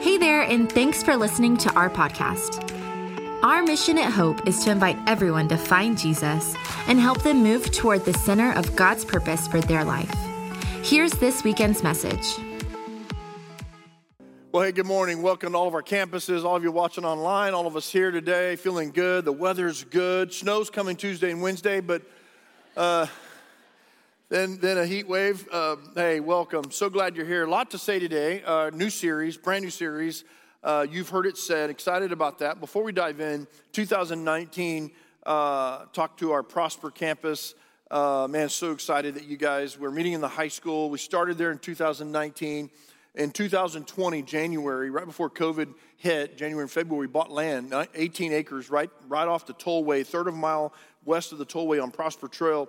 Hey there, and thanks for listening to our podcast. Our mission at Hope is to invite everyone to find Jesus and help them move toward the center of God's purpose for their life. Here's this weekend's message. Well, hey, good morning. Welcome to all of our campuses, all of you watching online, all of us here today, feeling good. The weather's good. Snow's coming Tuesday and Wednesday, but uh, then, then a heat wave. Uh, hey, welcome. So glad you're here. A lot to say today. Uh, new series, brand new series. Uh, you've heard it said. Excited about that. Before we dive in, 2019, uh, talked to our Prosper campus. Uh, man, so excited that you guys we're meeting in the high school. We started there in 2019. In 2020, January, right before COVID hit, January and February, we bought land, 18 acres, right, right off the tollway, third of a mile west of the tollway on Prosper Trail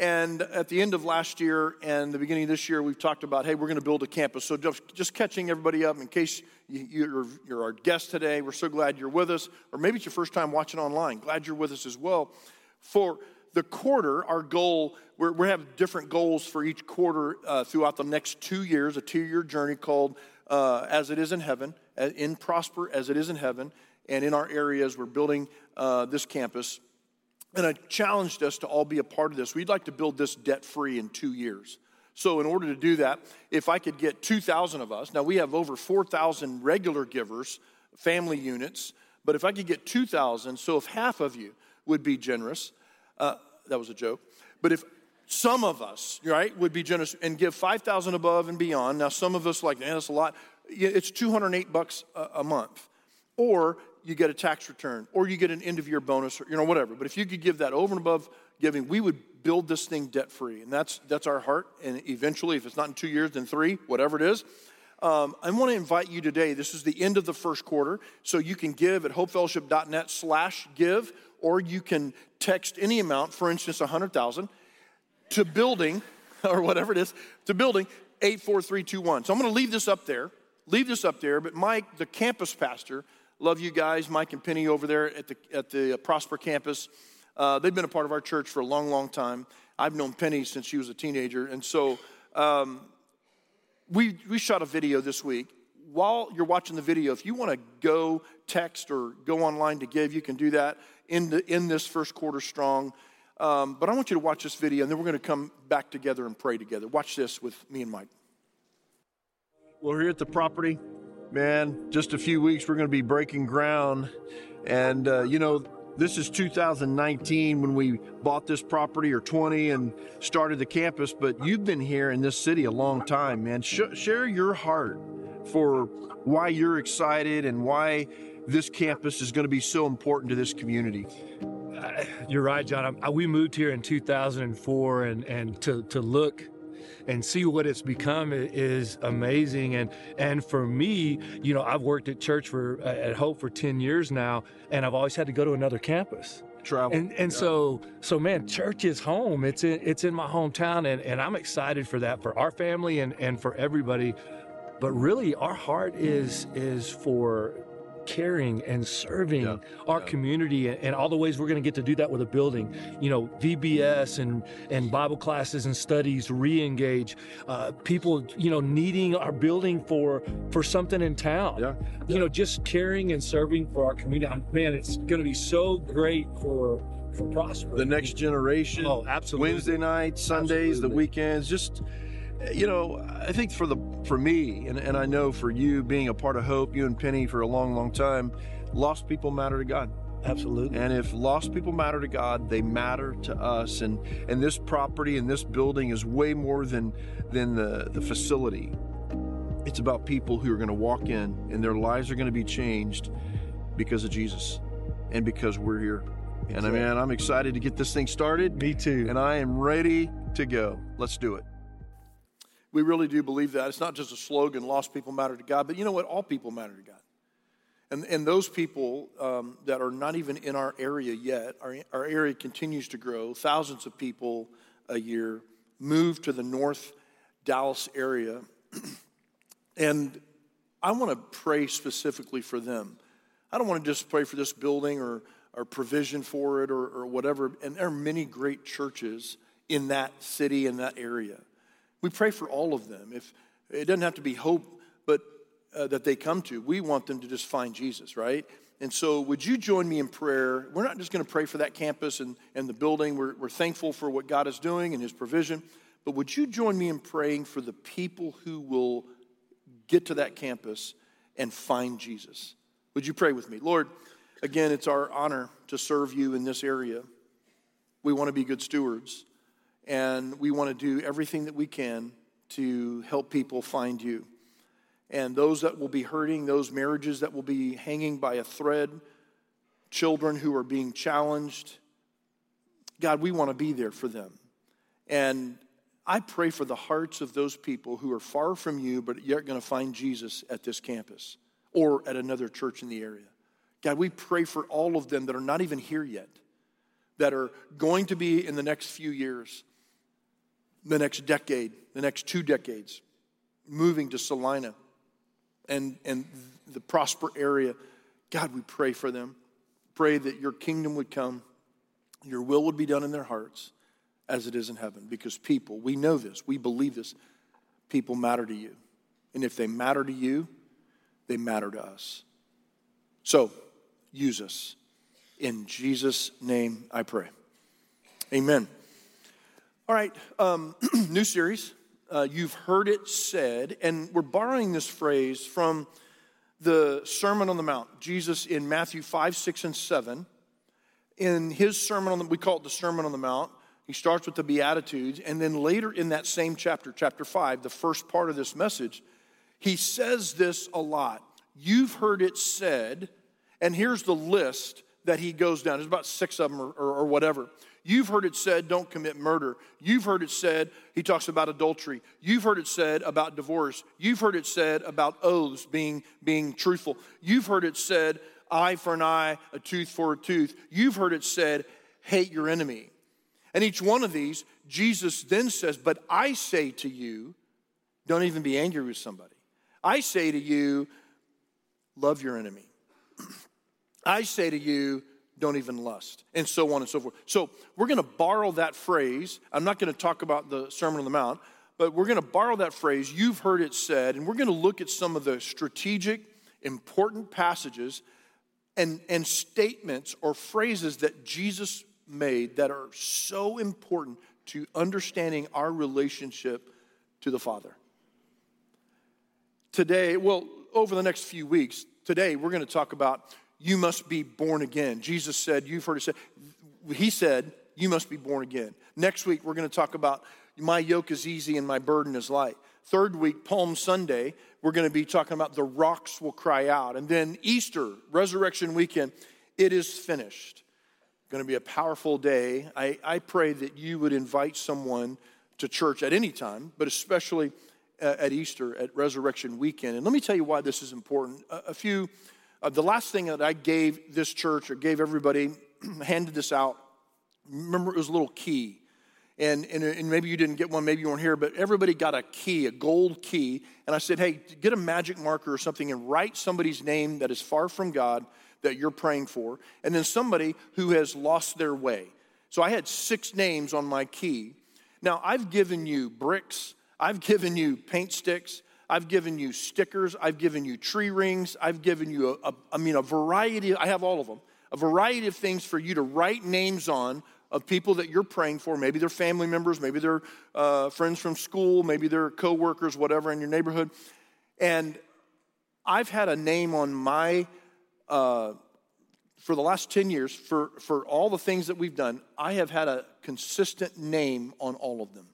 and at the end of last year and the beginning of this year, we've talked about, hey, we're going to build a campus. So just, just catching everybody up in case you, are you're our guest today. We're so glad you're with us. Or maybe it's your first time watching online. Glad you're with us as well. For the quarter, our goal, we're, we have different goals for each quarter uh, throughout the next two years, a two year journey called uh, As It Is in Heaven, in Prosper as It Is in Heaven. And in our areas, we're building uh, this campus. And I challenged us to all be a part of this. We'd like to build this debt free in two years. So, in order to do that, if I could get 2,000 of us, now we have over 4,000 regular givers, family units, but if I could get 2,000, so if half of you would be generous, uh, that was a joke, but if some of us, right, would be generous and give 5,000 above and beyond, now some of us like, man, that's a lot, it's 208 bucks a, a month. Or you get a tax return or you get an end of year bonus or you know whatever. But if you could give that over and above giving we would build this thing debt free and that's that's our heart. And eventually if it's not in two years then three whatever it is. Um, i want to invite you today this is the end of the first quarter so you can give at hopefellowship.net slash give or you can text any amount for instance 100000 to building or whatever it is to building 84321 so i'm going to leave this up there leave this up there but mike the campus pastor Love you guys, Mike and Penny over there at the, at the Prosper campus. Uh, they've been a part of our church for a long, long time. I've known Penny since she was a teenager. And so um, we, we shot a video this week. While you're watching the video, if you want to go text or go online to give, you can do that in, the, in this first quarter strong. Um, but I want you to watch this video, and then we're going to come back together and pray together. Watch this with me and Mike. We're here at the property man, just a few weeks, we're going to be breaking ground. And, uh, you know, this is 2019 when we bought this property, or 20, and started the campus. But you've been here in this city a long time, man. Sh- share your heart for why you're excited and why this campus is going to be so important to this community. You're right, John. I, we moved here in 2004, and, and to, to look and see what it's become is amazing. And and for me, you know, I've worked at church for at Hope for ten years now, and I've always had to go to another campus travel. And and yeah. so so man, church is home. It's in it's in my hometown and, and I'm excited for that for our family and, and for everybody. But really our heart is is for caring and serving yeah, our yeah. community and all the ways we're going to get to do that with a building. You know, VBS and and Bible classes and studies, re-engage uh, people. You know, needing our building for for something in town. Yeah. You know, just caring and serving for our community. Man, it's going to be so great for for Prosper. The next generation. Oh, absolutely. Wednesday nights, Sundays, absolutely. the weekends, just you know, I think for the for me, and, and I know for you being a part of Hope, you and Penny for a long, long time, lost people matter to God. Absolutely. And if lost people matter to God, they matter to us. And and this property and this building is way more than than the, the facility. It's about people who are going to walk in and their lives are going to be changed because of Jesus and because we're here. And I mean, I'm excited to get this thing started. Me too. And I am ready to go. Let's do it. We really do believe that. It's not just a slogan, lost people matter to God, but you know what? All people matter to God. And, and those people um, that are not even in our area yet, our, our area continues to grow. Thousands of people a year move to the North Dallas area. and I want to pray specifically for them. I don't want to just pray for this building or, or provision for it or, or whatever. And there are many great churches in that city, in that area. We pray for all of them. If it doesn't have to be hope, but uh, that they come to, we want them to just find Jesus, right? And so, would you join me in prayer? We're not just going to pray for that campus and, and the building. We're, we're thankful for what God is doing and His provision. But would you join me in praying for the people who will get to that campus and find Jesus? Would you pray with me? Lord, again, it's our honor to serve you in this area. We want to be good stewards, and we want to do everything that we can to help people find you and those that will be hurting, those marriages that will be hanging by a thread, children who are being challenged. God, we want to be there for them. And I pray for the hearts of those people who are far from you, but yet going to find Jesus at this campus or at another church in the area. God, we pray for all of them that are not even here yet, that are going to be in the next few years, the next decade, the next two decades, moving to Celina and, and the Prosper area. God, we pray for them. Pray that your kingdom would come, your will would be done in their hearts as it is in heaven. Because people, we know this, we believe this, people matter to you. And if they matter to you, they matter to us. So, use us. In Jesus' name I pray. Amen. All right, um, new series. Uh, you've heard it said, and we're borrowing this phrase from the Sermon on the Mount. Jesus in Matthew 5, 6, and 7. In his sermon on the, we call it the Sermon on the Mount. He starts with the Beatitudes, and then later in that same chapter, chapter 5, the first part of this message, he says this a lot. You've heard it said, and here's the list that he goes down. There's about six of them or, or, or whatever. You've heard it said, don't commit murder. You've heard it said, he talks about adultery. You've heard it said about divorce. You've heard it said about oaths being, being truthful. You've heard it said, eye for an eye, a tooth for a tooth. You've heard it said, hate your enemy. And each one of these, Jesus then says, But I say to you, don't even be angry with somebody. I say to you, love your enemy. I say to you, don't even lust, and so on and so forth. So we're going to borrow that phrase. I'm not going to talk about the Sermon on the Mount, but we're going to borrow that phrase. You've heard it said, and we're going to look at some of the strategic, important passages and, and statements or phrases that Jesus made that are so important to understanding our relationship to the Father. Today, well, over the next few weeks, today we're going to talk about you must be born again. Jesus said, You've heard it said, He said, You must be born again. Next week, we're going to talk about my yoke is easy and my burden is light. Third week, Palm Sunday, we're going to be talking about the rocks will cry out. And then Easter, Resurrection Weekend, it is finished. Going to be a powerful day. I, I pray that you would invite someone to church at any time, but especially uh, at Easter, at Resurrection Weekend. And let me tell you why this is important. A, a few uh, the last thing that I gave this church or gave everybody, handed this out, remember it was a little key. And, and, and, maybe you didn't get one, maybe you weren't here, but everybody got a key, a gold key. And I said, hey, get a magic marker or something and write somebody's name that is far from God that you're praying for, and then somebody who has lost their way. So I had six names on my key. Now, I've given you bricks, I've given you paint sticks, I've given you stickers. I've given you tree rings. I've given you, a, a, I mean, a variety, I have all of them, a variety of things for you to write names on of people that you're praying for. Maybe they're family members, maybe they're uh, friends from school, maybe they're coworkers, whatever in your neighborhood. And I've had a name on my, uh, for the last 10 years, for, for all the things that we've done, I have had a consistent name on all of them.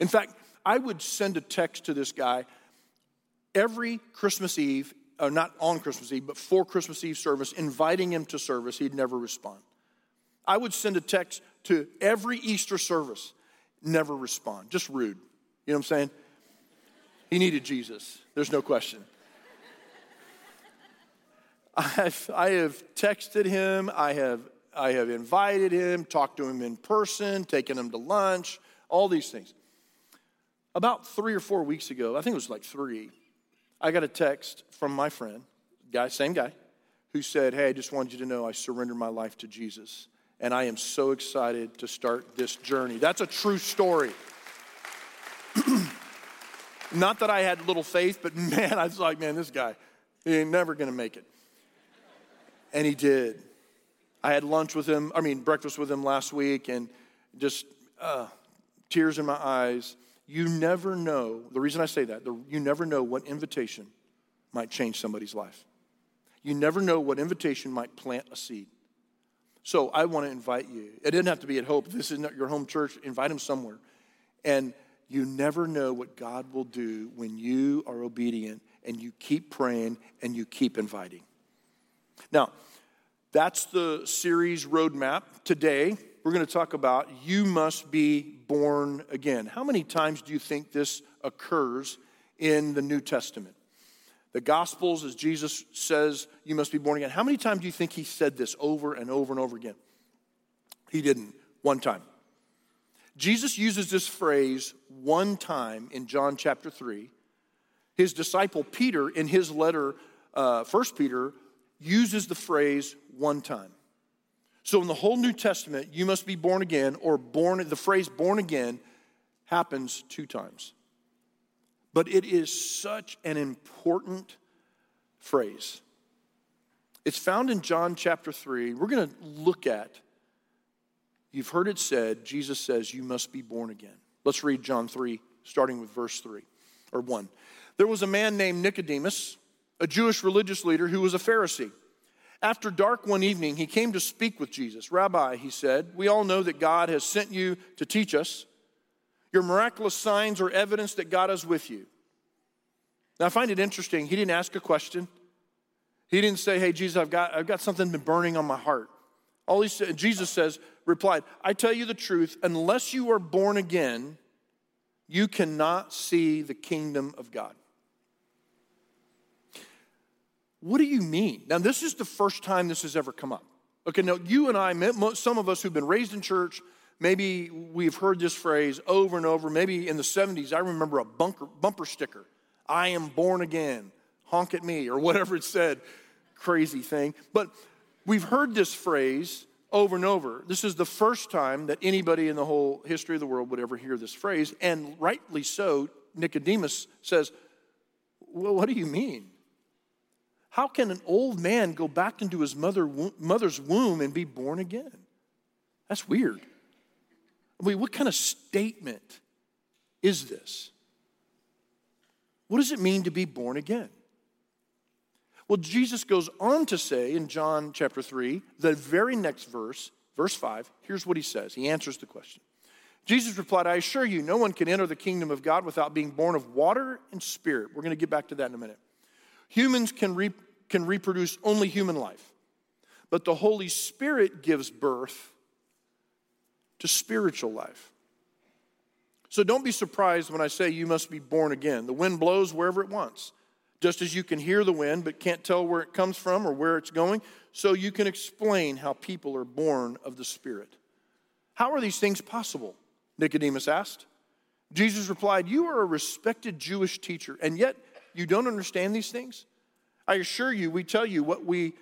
In fact, I would send a text to this guy every Christmas Eve, or not on Christmas Eve, but for Christmas Eve service, inviting him to service. He'd never respond. I would send a text to every Easter service, never respond. Just rude. You know what I'm saying? He needed Jesus. There's no question. I've, I have texted him. I have, I have invited him, talked to him in person, taken him to lunch, all these things. About three or four weeks ago, I think it was like three, I got a text from my friend, guy, same guy, who said, Hey, I just wanted you to know I surrendered my life to Jesus. And I am so excited to start this journey. That's a true story. Not that I had little faith, but man, I was like, man, this guy, he ain't never gonna make it. And he did. I had lunch with him, I mean, breakfast with him last week, and just uh, tears in my eyes. You never know, the reason I say that, the, you never know what invitation might change somebody's life. You never know what invitation might plant a seed. So I want to invite you. It didn't have to be at Hope. This is not your home church. Invite them somewhere. And you never know what God will do when you are obedient and you keep praying and you keep inviting. Now, that's the series roadmap. Today, we're going to talk about you must be born again. How many times do you think this occurs in the New Testament? The Gospels, as Jesus says, you must be born again. How many times do you think he said this over and over and over again? He didn't. One time. Jesus uses this phrase one time in John chapter 3. His disciple Peter, in his letter, uh, 1 Peter, uses the phrase one time. So in the whole New Testament, you must be born again, or born, the phrase born again happens two times. But it is such an important phrase. It's found in John chapter 3. We're going to look at You've heard it said, Jesus says, you must be born again. Let's read John 3, starting with verse 3 or 1. There was a man named Nicodemus, a Jewish religious leader who was a Pharisee. After dark one evening, he came to speak with Jesus. Rabbi, he said, we all know that God has sent you to teach us. Your miraculous signs are evidence that God is with you. Now, I find it interesting. He didn't ask a question. He didn't say, Hey, Jesus, I've got, I've got something been burning on my heart. All he said, Jesus says, replied, I tell you the truth, unless you are born again, you cannot see the kingdom of God. What do you mean? Now, this is the first time this has ever come up. Okay, now you and I, some of us who've been raised in church, maybe we've heard this phrase over and over. Maybe in the 70s, I remember a bunker, bumper sticker I am born again, honk at me, or whatever it said. Crazy thing. But We've heard this phrase over and over. This is the first time that anybody in the whole history of the world would ever hear this phrase, and rightly so. Nicodemus says, Well, what do you mean? How can an old man go back into his mother, mother's womb and be born again? That's weird. I mean, what kind of statement is this? What does it mean to be born again? Well, Jesus goes on to say in John chapter 3, the very next verse, verse 5, here's what he says. He answers the question. Jesus replied, I assure you, no one can enter the kingdom of God without being born of water and spirit. We're going to get back to that in a minute. Humans can, re- can reproduce only human life, but the Holy Spirit gives birth to spiritual life. So don't be surprised when I say you must be born again. The wind blows wherever it wants. Just as you can hear the wind but can't tell where it comes from or where it's going, so you can explain how people are born of the Spirit. How are these things possible? Nicodemus asked. Jesus replied, You are a respected Jewish teacher, and yet you don't understand these things? I assure you, we tell you what we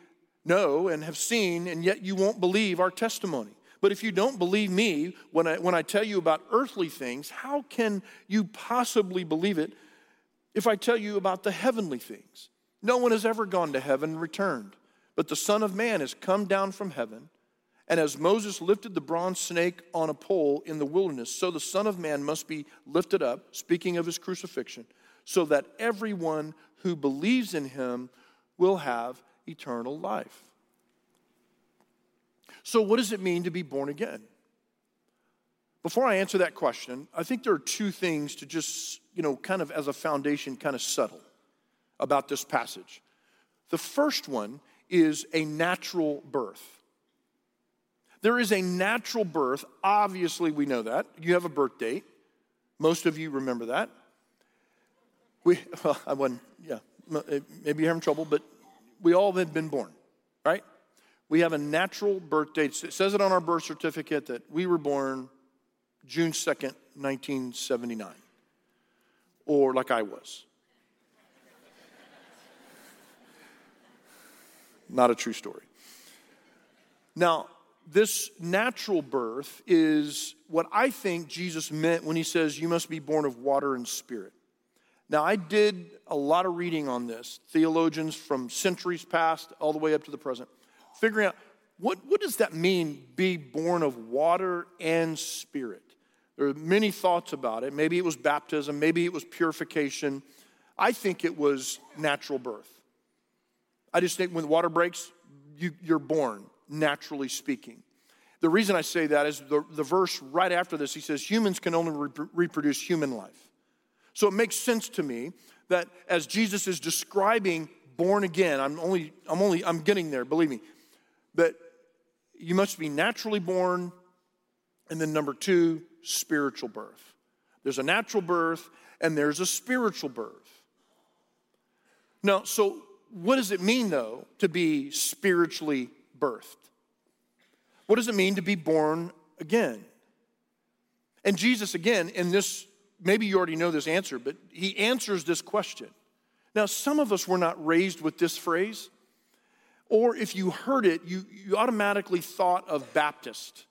know and have seen, and yet you won't believe our testimony. But if you don't believe me when I, when I tell you about earthly things, how can you possibly believe it if I tell you about the heavenly things, no one has ever gone to heaven and returned, but the Son of Man has come down from heaven. And as Moses lifted the bronze snake on a pole in the wilderness, so the Son of Man must be lifted up, speaking of his crucifixion, so that everyone who believes in him will have eternal life. So, what does it mean to be born again? Before I answer that question, I think there are two things to just, you know, kind of as a foundation, kind of settle about this passage. The first one is a natural birth. There is a natural birth. Obviously, we know that. You have a birth date. Most of you remember that. We, well, I wasn't, yeah, maybe you're having trouble, but we all have been born, right? We have a natural birth date. It says it on our birth certificate that we were born June 2nd, 1979. Or like I was. Not a true story. Now, this natural birth is what I think Jesus meant when he says, You must be born of water and spirit. Now, I did a lot of reading on this, theologians from centuries past all the way up to the present, figuring out what, what does that mean, be born of water and spirit? There are many thoughts about it. Maybe it was baptism, maybe it was purification. I think it was natural birth. I just think when water breaks, you, you're born, naturally speaking. The reason I say that is the, the verse right after this, he says, humans can only re- reproduce human life. So it makes sense to me that as Jesus is describing born again, I'm only, I'm only, I'm getting there, believe me, that you must be naturally born, and then number two, spiritual birth. There's a natural birth and there's a spiritual birth. Now, so what does it mean though to be spiritually birthed? What does it mean to be born again? And Jesus, again, in this, maybe you already know this answer, but he answers this question. Now, some of us were not raised with this phrase, or if you heard it, you, you automatically thought of Baptist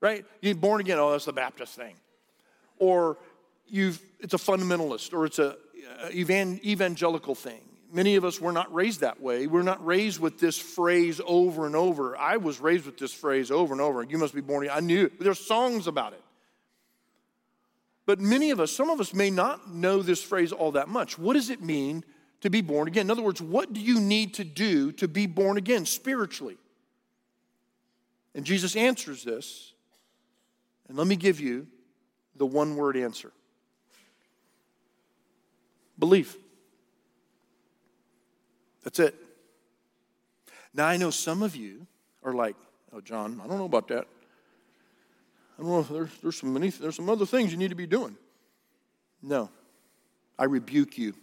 right? You get born again, oh, that's the Baptist thing. Or you've, it's a fundamentalist or it's a evangelical thing. Many of us were not raised that way. We're not raised with this phrase over and over. I was raised with this phrase over and over. You must be born again. I knew there's songs about it. But many of us, some of us may not know this phrase all that much. What does it mean to be born again? In other words, what do you need to do to be born again spiritually? And Jesus answers this and let me give you the one word answer belief. That's it. Now, I know some of you are like, oh, John, I don't know about that. I don't know, there's, there's, some, many, there's some other things you need to be doing. No, I rebuke you.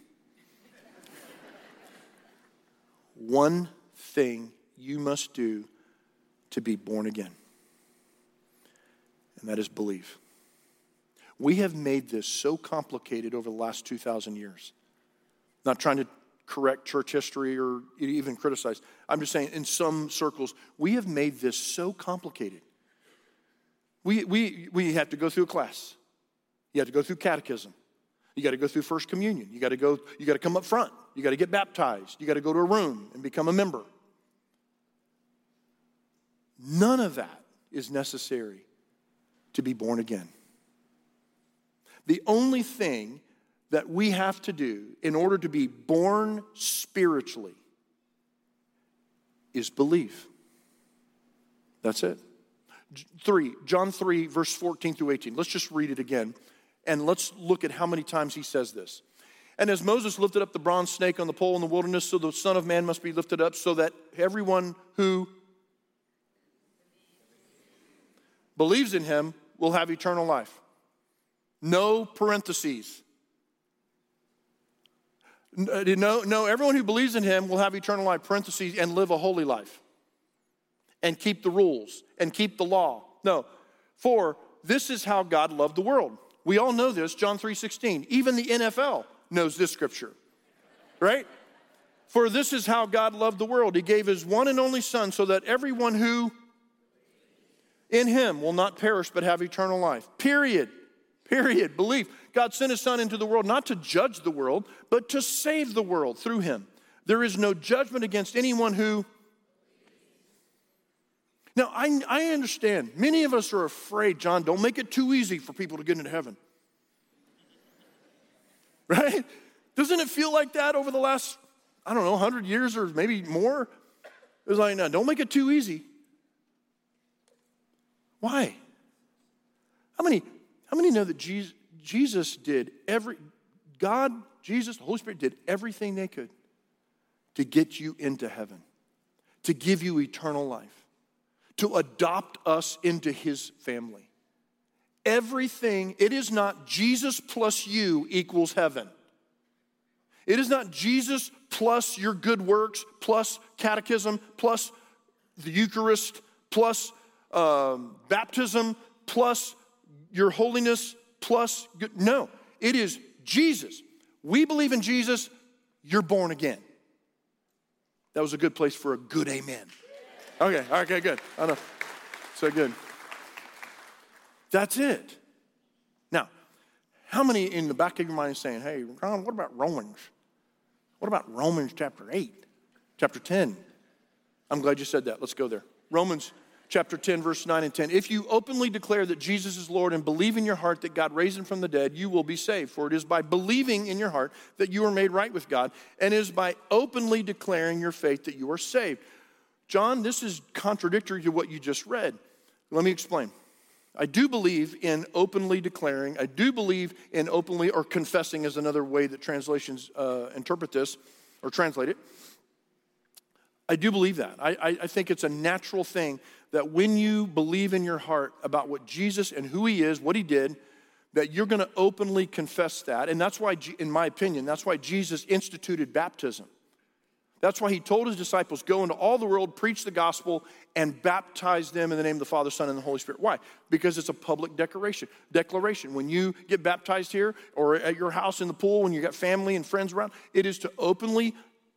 One thing you must do to be born again and that is believe. We have made this so complicated over the last 2,000 years. Not trying to correct church history or even criticize. I'm just saying, in some circles, we have made this so complicated. We, we, we have to go through a class, you have to go through catechism. You got to go through First Communion. You got to go. You got to come up front. You got to get baptized. You got to go to a room and become a member. None of that is necessary to be born again. The only thing that we have to do in order to be born spiritually is believe. That's it. Three, John 3, verse 14 through 18. Let's just read it again and let's look at how many times he says this. And as Moses lifted up the bronze snake on the pole in the wilderness, so the Son of Man must be lifted up, so that everyone who believes in him will have eternal life. No parentheses. Uh, no, no, everyone who believes in him will have eternal life, parentheses, and live a holy life. And keep the rules and keep the law. No, for this is how God loved the world. We all know this, John 3:16. Even the NFL knows this scripture. Right? For this is how God loved the world. He gave his one and only son so that everyone who in him will not perish but have eternal life. Period. Period. Belief. God sent his son into the world not to judge the world, but to save the world through him. There is no judgment against anyone who. Now, I, I understand. Many of us are afraid, John, don't make it too easy for people to get into heaven. Right? Doesn't it feel like that over the last, I don't know, 100 years or maybe more? It's like, no, don't make it too easy. Why? How many, how many know that Jesus, Jesus did every, God, Jesus, the Holy Spirit did everything they could to get you into heaven, to give you eternal life, to adopt us into his family. Everything, it is not Jesus plus you equals heaven. It is not Jesus plus your good works, plus catechism, plus the Eucharist, plus um, baptism plus your holiness plus good. No, it is Jesus. We believe in Jesus, you're born again. That was a good place for a good amen. Okay, okay, good. I know. So good. That's it. Now, How many in the back of your mind saying, hey, Ron, what about Romans? What about Romans chapter 8, chapter 10? I'm glad you said that. Let's go there. Romans chapter 10, verse 9 and 10. If you openly declare that Jesus is Lord and believe in your heart that God raised him from the dead, you will be saved. For it is by believing in your heart that you are made right with God, and it is by openly declaring your faith that you are saved. John, this is contradictory to what you just read. Let me explain. I do believe in openly declaring. I do believe in openly or confessing, is another way that translations uh, interpret this or translate it. I do believe that. I, I, I think it's a natural thing that when you believe in your heart about what Jesus and who he is, what he did, that you're going to openly confess that. And that's why, in my opinion, that's why Jesus instituted baptism. That's why he told his disciples, Go into all the world, preach the gospel, and baptize them in the name of the Father, Son, and the Holy Spirit. Why? Because it's a public declaration. Declaration. When you get baptized here or at your house in the pool, when you got family and friends around, it is to openly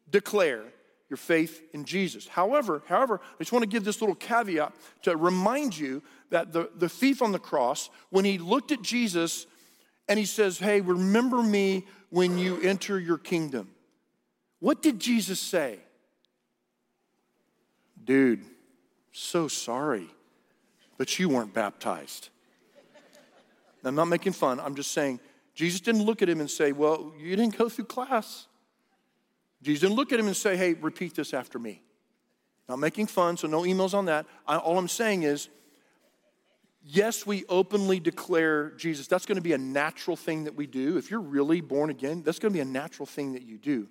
declare your faith in Jesus. However, however, I just want to give this little caveat to remind you that the, the thief on the cross, when he looked at Jesus and he says, Hey, remember me when you enter your kingdom. What did Jesus say? Dude, so sorry, but you weren't baptized. I'm not making fun, I'm just saying, Jesus didn't look at him and say, Well, you didn't go through class. Jesus didn't look at him and say, Hey, repeat this after me. Not making fun, so no emails on that. I, all I'm saying is, yes, we openly declare Jesus. That's going to be a natural thing that we do. If you're really born again, that's going to be a natural thing that you do.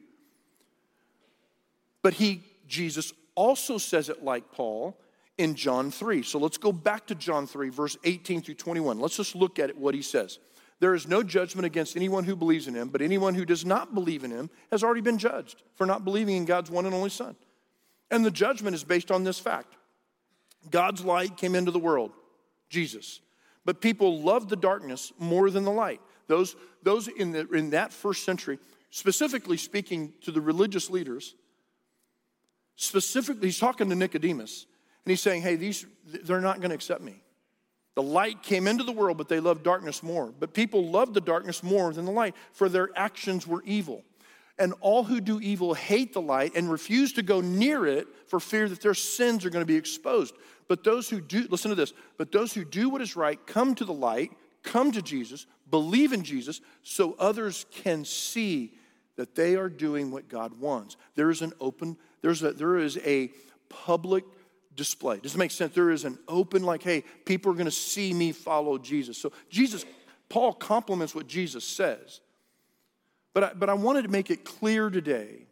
But he, Jesus, also says it like Paul in John 3. So let's go back to John 3, verse 18 through 21. Let's just look at it, what he says. There is no judgment against anyone who believes in him, but anyone who does not believe in him has already been judged for not believing in God's one and only Son. And the judgment is based on this fact God's light came into the world, Jesus. But people loved the darkness more than the light. Those, those in, the, in that first century, specifically speaking to the religious leaders, specifically, he's talking to Nicodemus, and he's saying, hey, these, they're not going to accept me. The light came into the world, but they loved darkness more. But people loved the darkness more than the light, for their actions were evil. And all who do evil hate the light and refuse to go near it for fear that their sins are going to be exposed. But those who do, listen to this, but those who do what is right come to the light, come to Jesus, believe in Jesus, so others can see that they are doing what God wants. There is an open there's a, there is a public display. Does it make sense? There is an open, like, hey, people are going to see me follow Jesus. So Jesus, Paul compliments what Jesus says. But I, but I wanted to make it clear today,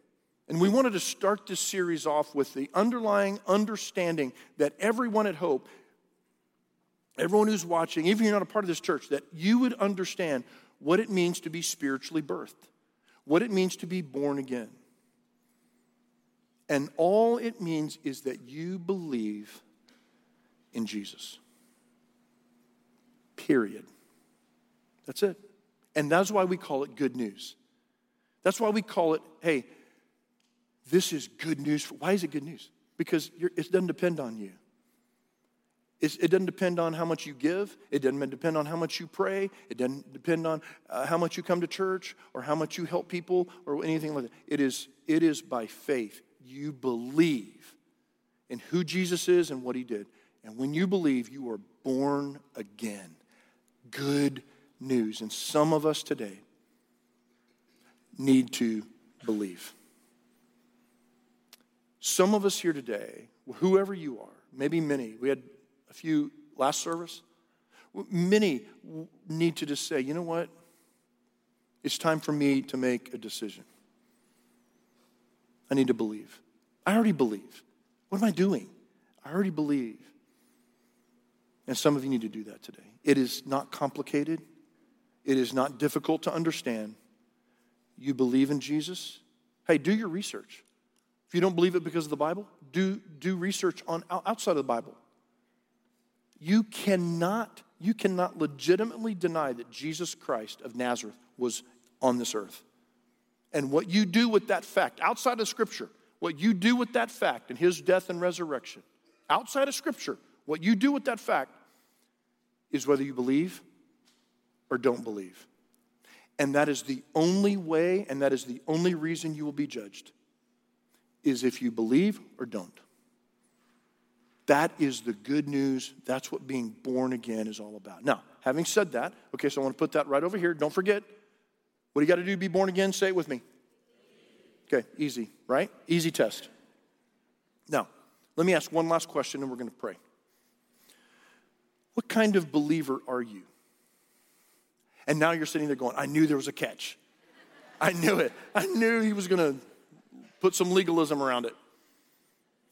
and we wanted to start this series off with the underlying understanding that everyone at Hope, everyone who's watching, even if you're not a part of this church, that you would understand what it means to be spiritually birthed, what it means to be born again. And all it means is that you believe in Jesus. Period. That's it. And that's why we call it good news. That's why we call it, hey, this is good news. Why is it good news? Because it doesn't depend on you. It's, it doesn't depend on how much you give. It doesn't depend on how much you pray. It doesn't depend on uh, how much you come to church or how much you help people or anything like that. It is, it is by faith you believe in who Jesus is and what he did. And when you believe, you are born again. Good news. And some of us today need to believe. Some of us here today, whoever you are, maybe many, we had a few last service, many need to just say, you know what? It's time for me to make a decision. I need to believe. I already believe. What am I doing? I already believe. And some of you need to do that today. It is not complicated, it is not difficult to understand. You believe in Jesus? Hey, do your research. If you don't believe it because of the Bible, do, do research on outside of the Bible. You cannot, you cannot legitimately deny that Jesus Christ of Nazareth was on this earth. And what you do with that fact, outside of Scripture, what you do with that fact and his death and resurrection, outside of Scripture, what you do with that fact is whether you believe or don't believe. And that is the only way, and that is the only reason you will be judged, is if you believe or don't. That is the good news. That's what being born again is all about. Now, having said that, okay, so I want to put that right over here. Don't forget, what do you got to do to be born again? Say it with me. Okay, easy, right? Easy test. Now, let me ask one last question and we're going to pray. What kind of believer are you? And now you're sitting there going, I knew there was a catch. I knew it. I knew he was going to put some legalism around it.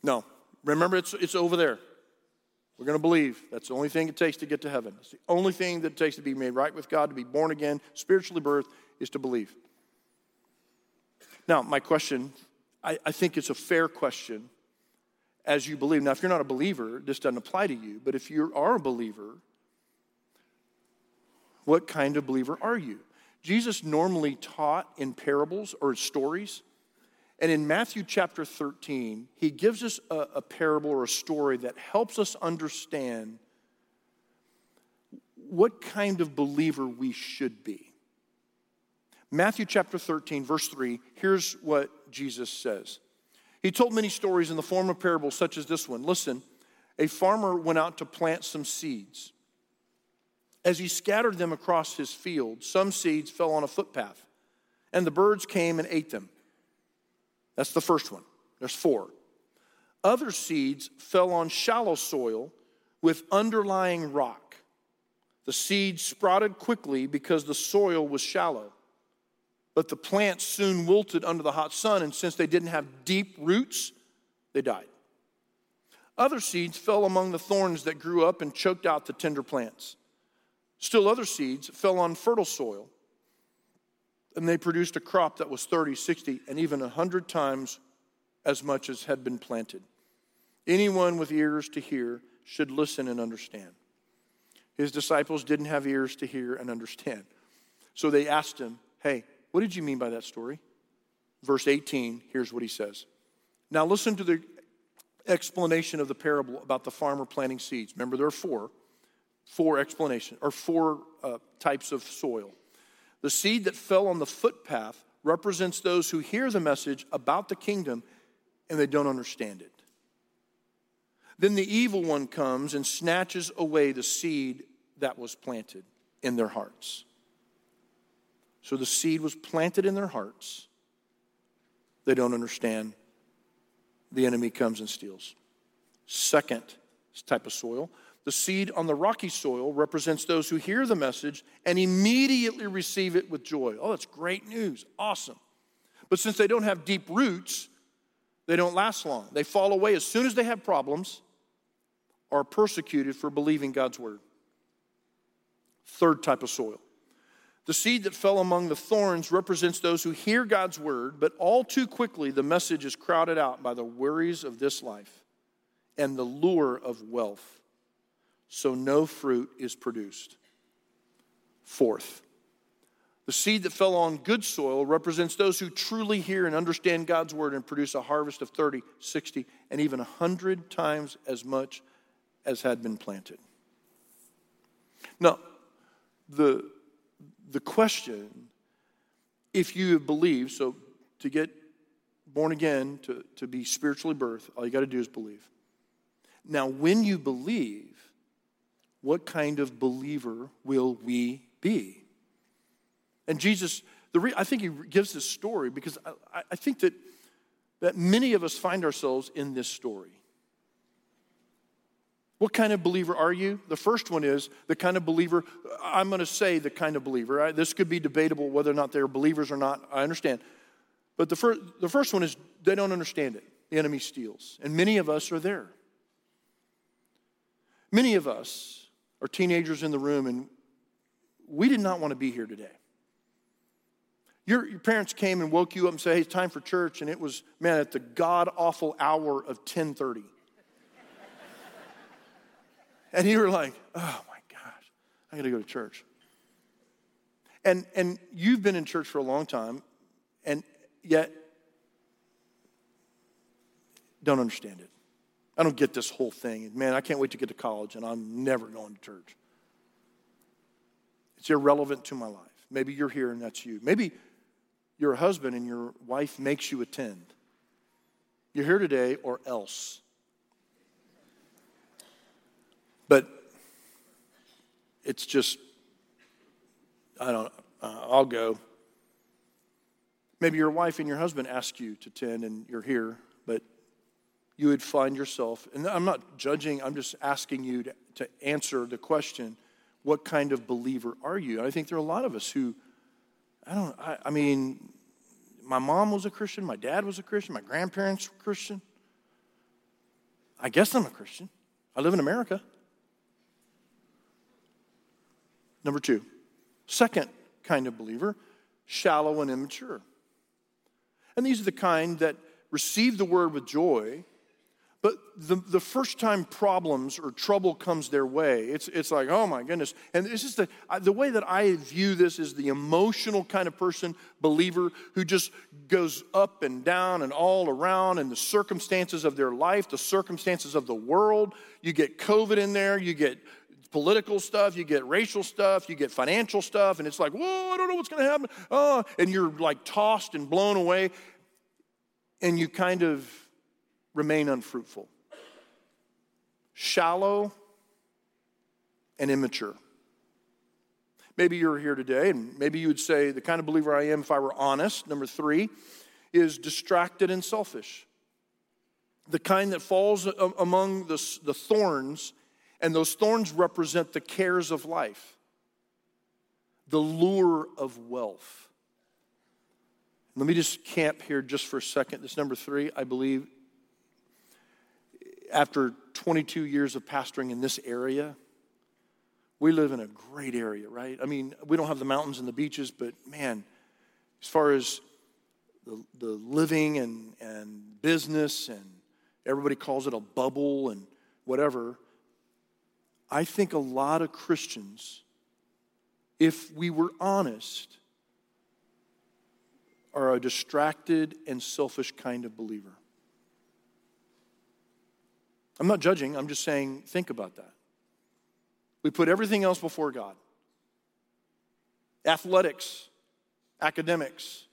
No, Remember, it's, it's over there. We're going to believe. That's the only thing it takes to get to heaven. It's the only thing that it takes to be made right with God, to be born again, spiritually birthed, is to believe. Now, my question, I, I think it's a fair question as you believe. Now, if you're not a believer, this doesn't apply to you, but if you are a believer, what kind of believer are you? Jesus normally taught in parables or stories. And in Matthew chapter 13, he gives us a, a, parable or a story that helps us understand what kind of believer we should be. Matthew chapter 13, verse 3, here's what Jesus says. He told many stories in the form of parables, such as this one. Listen, a farmer went out to plant some seeds. As he scattered them across his field, some seeds fell on a footpath, and the birds came and ate them. That's the first one. There's four. Other seeds fell on shallow soil with underlying rock. The seeds sprouted quickly because the soil was shallow. But the plants soon wilted under the hot sun, and since they didn't have deep roots, they died. Other seeds fell among the thorns that grew up and choked out the tender plants. Still, other seeds fell on fertile soil and they produced a crop that was 30, 60, and even 100 times as much as had been planted. Anyone with ears to hear should listen and understand. His disciples didn't have ears to hear and understand. So they asked him, Hey, what did you mean by that story? Verse 18, here's what he says. Now listen to the explanation of the parable about the farmer planting seeds. Remember, there are four, four explanations, or four uh, types of soil. The seed that fell on the footpath represents those who hear the message about the kingdom and they don't understand it. Then the evil one comes and snatches away the seed that was planted in their hearts. So the seed was planted in their hearts. They don't understand. The enemy comes and steals. Second type of soil the seed on the rocky soil represents those who hear the message and immediately receive it with joy. Oh, that's great news. Awesome. But since they don't have deep roots, they don't last long. They fall away as soon as they have problems or are persecuted for believing God's word. Third type of soil. The seed that fell among the thorns represents those who hear God's word, but all too quickly the message is crowded out by the worries of this life and the lure of wealth so no fruit is produced. Fourth, the seed that fell on good soil represents those who truly hear and understand God's word and produce a harvest of 30, 60, and even 100 times as much as had been planted. Now, the, the question, if you believe, so to get born again, to, to be spiritually birthed, all you got to do is believe. Now, when you believe, what kind of believer will we be? And Jesus, the re- I think he gives this story because I, I think that, that many of us find ourselves in this story. What kind of believer are you? The first one is the kind of believer, I'm going to say the kind of believer. This could be debatable whether or not they're believers or not. I understand. But the, fir- the first one is they don't understand it. The enemy steals. And many of us are there. Many of us are teenagers in the room, and we did not want to be here today. Your, your parents came and woke you up and said, hey, it's time for church, and it was, man, at the god-awful hour of 1030. And you were like, oh my gosh, I gotta go to church. And, and you've been in church for a long time, and yet don't understand it. I don't get this whole thing. Man, I can't wait to get to college and I'm never going to church. It's irrelevant to my life. Maybe you're here and that's you. Maybe you're a husband and your wife makes you attend. You're here today or else. But it's just, I don't, uh, I'll go. Maybe your wife and your husband ask you to attend and you're here, but you would find yourself, and I'm not judging, I'm just asking you to, to answer the question what kind of believer are you? And I think there are a lot of us who, I don't, I, I mean, my mom was a Christian, my dad was a Christian, my grandparents were Christian. I guess I'm a Christian. I live in America. Number two, second kind of believer, shallow and immature. And these are the kind that receive the word with joy, but the, the first time problems or trouble comes their way, it's, it's like, oh my goodness. And this is the, the way that I view this is the emotional kind of person, believer, who just goes up and down and all around and the circumstances of their life, the circumstances of the world. You get COVID in there, you get political stuff, you get racial stuff, you get financial stuff, and it's like, whoa, I don't know what's going to happen. Oh, and you're like tossed and blown away, and you kind of remain unfruitful, shallow, and immature. Maybe you're here today, and maybe you would say, the kind of believer I am, if I were honest, number three, is distracted and selfish. The kind that falls among the, the thorns and those thorns represent the cares of life, the lure of wealth. Let me just camp here just for a second. This number three, I believe, after 22 years of pastoring in this area, we live in a great area, right? I mean, we don't have the mountains and the beaches, but man, as far as the, the living and, and business, and everybody calls it a bubble and whatever, I think a lot of Christians, if we were honest, are a distracted and selfish kind of believer. I'm not judging, I'm just saying, think about that. We put everything else before God athletics, academics.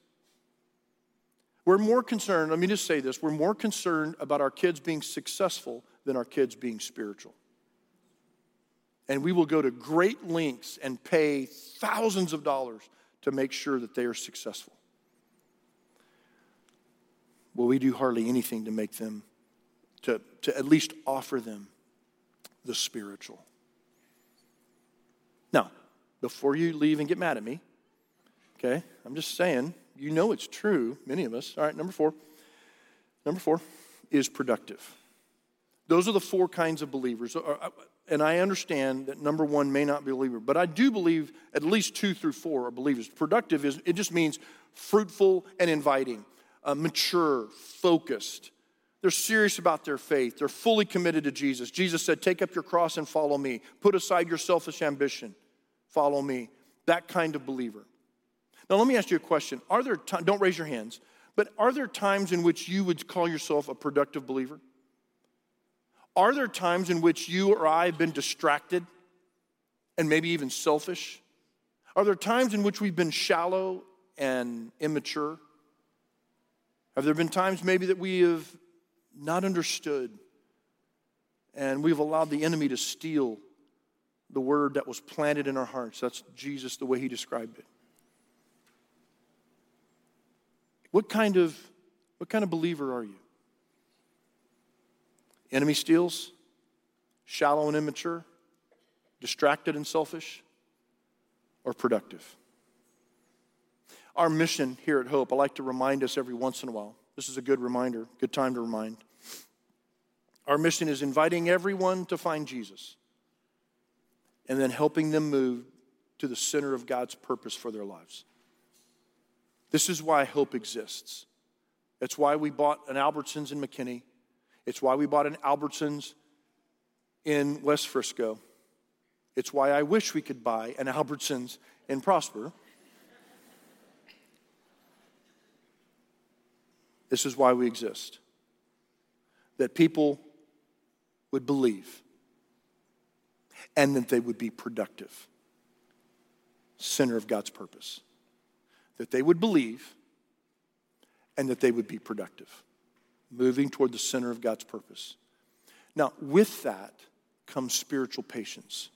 We're more concerned, let me just say this, we're more concerned about our kids being successful than our kids being spiritual and we will go to great lengths and pay thousands of dollars to make sure that they are successful. Well, we do hardly anything to make them, to, to at least offer them the spiritual. Now, before you leave and get mad at me, okay, I'm just saying, you know it's true, many of us. All right, number four. Number four is productive. Those are the four kinds of believers. Uh, uh, And I understand that number one may not be a believer, but I do believe at least two through four are believers. Productive is, it just means fruitful and inviting, uh, mature, focused. They're serious about their faith. They're fully committed to Jesus. Jesus said, Take up your cross and follow me. Put aside your selfish ambition. Follow me. That kind of believer. Now, let me ask you a question. Are there, t- don't raise your hands, but are there times in which you would call yourself a productive believer? Are there times in which you or I have been distracted and maybe even selfish? Are there times in which we've been shallow and immature? Have there been times maybe that we have not understood and we've allowed the enemy to steal the word that was planted in our hearts? That's Jesus, the way he described it. What kind of, what kind of believer are you? Enemy steals, shallow and immature, distracted and selfish, or productive. Our mission here at Hope, I like to remind us every once in a while. This is a good reminder, good time to remind. Our mission is inviting everyone to find Jesus and then helping them move to the center of God's purpose for their lives. This is why hope exists. That's why we bought an Albertsons in McKinney. It's why we bought an Albertsons in West Frisco. It's why I wish we could buy an Albertsons in Prosper. This is why we exist. That people would believe and that they would be productive. center of God's purpose, that they would believe and that they would be productive, moving toward the center of God's purpose. Now, with that comes spiritual patience.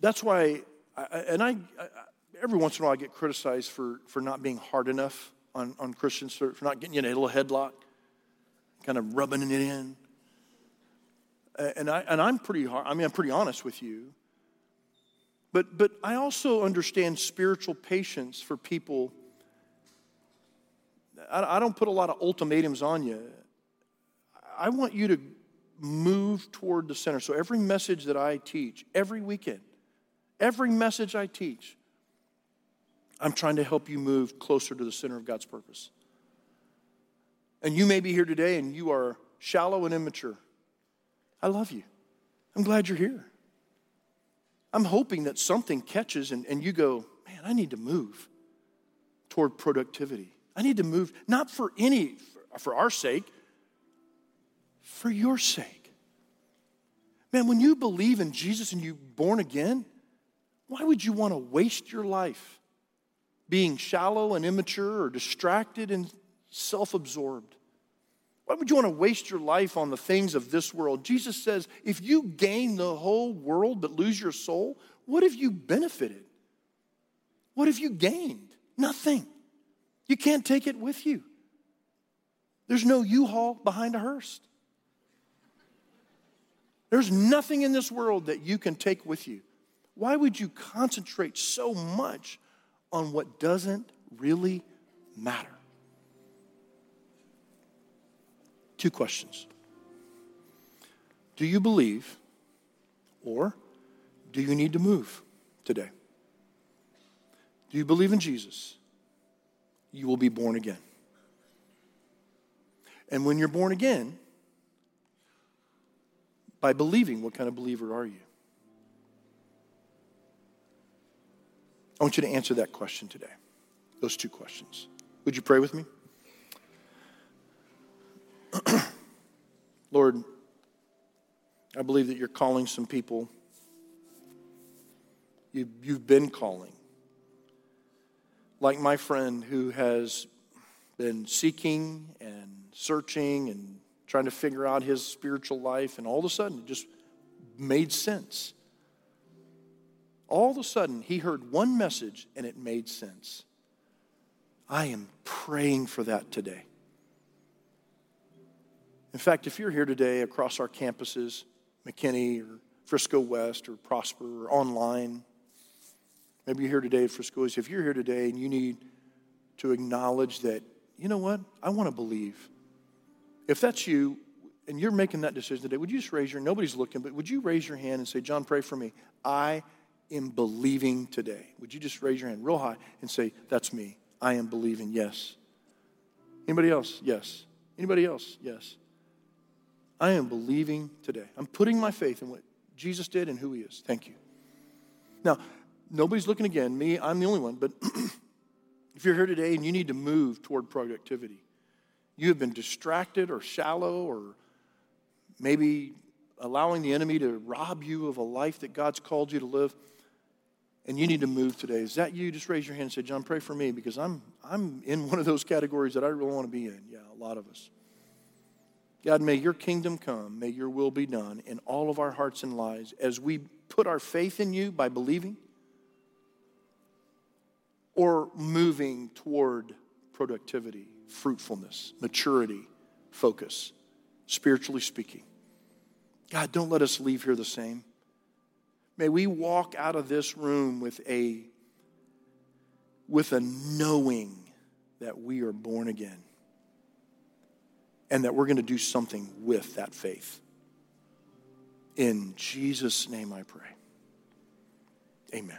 That's why, I, and I, I, every once in a while I get criticized for, for not being hard enough on, on Christians, for not getting in a little headlock, kind of rubbing it in. And, I, and I'm pretty hard, I mean, I'm pretty honest with you. But, but I also understand spiritual patience for people. I, don't put a lot of ultimatums on you. I want you to move toward the center. So every message that I teach, every weekend, every message I teach, I'm trying to help you move closer to the center of God's purpose. And you may be here today and you are shallow and immature. I love you. I'm glad you're here. I'm hoping that something catches and, and you go, man, I need to move toward productivity. I need to move, not for any, for our sake, for your sake. Man, when you believe in Jesus and you're born again, why would you want to waste your life being shallow and immature or distracted and self absorbed? Why would you want to waste your life on the things of this world? Jesus says, if you gain the whole world but lose your soul, what have you benefited? What have you gained? Nothing. You can't take it with you. There's no U Haul behind a hearse. There's nothing in this world that you can take with you. Why would you concentrate so much on what doesn't really matter? Two questions Do you believe, or do you need to move today? Do you believe in Jesus? You will be born again. And when you're born again, by believing, what kind of believer are you? I want you to answer that question today, those two questions. Would you pray with me? Lord, I believe that you're calling some people. You, you've been calling. Like my friend who has been seeking and searching and trying to figure out his spiritual life, and all of a sudden it just made sense. All of a sudden, he heard one message and it made sense. I am praying for that today. In fact, if you're here today across our campuses, McKinney or Frisco West or Prosper or online, maybe you're here today at Frisco If you're here today and you need to acknowledge that, you know what, I want to believe. If that's you and you're making that decision today, would you just raise your nobody's looking, but would you raise your hand and say, John, pray for me. I am believing today. Would you just raise your hand real high and say, That's me. I am believing, yes. Anybody else? Yes. Anybody else? Yes. I am believing today. I'm putting my faith in what Jesus did and who he is. Thank you. Now, nobody's looking again. Me, I'm the only one, but if you're here today and you need to move toward productivity, you have been distracted or shallow or maybe allowing the enemy to rob you of a life that God's called you to live, and you need to move today. Is that you? Just raise your hand and say, John, pray for me because I'm, I'm in one of those categories that I really want to be in. Yeah, a lot of us. God, may your kingdom come, may your will be done in all of our hearts and lives as we put our faith in you by believing or moving toward productivity, fruitfulness, maturity, focus, spiritually speaking. God, don't let us leave here the same. May we walk out of this room with a with a knowing that we are born again and that we're going to do something with that faith. In Jesus' name I pray. Amen.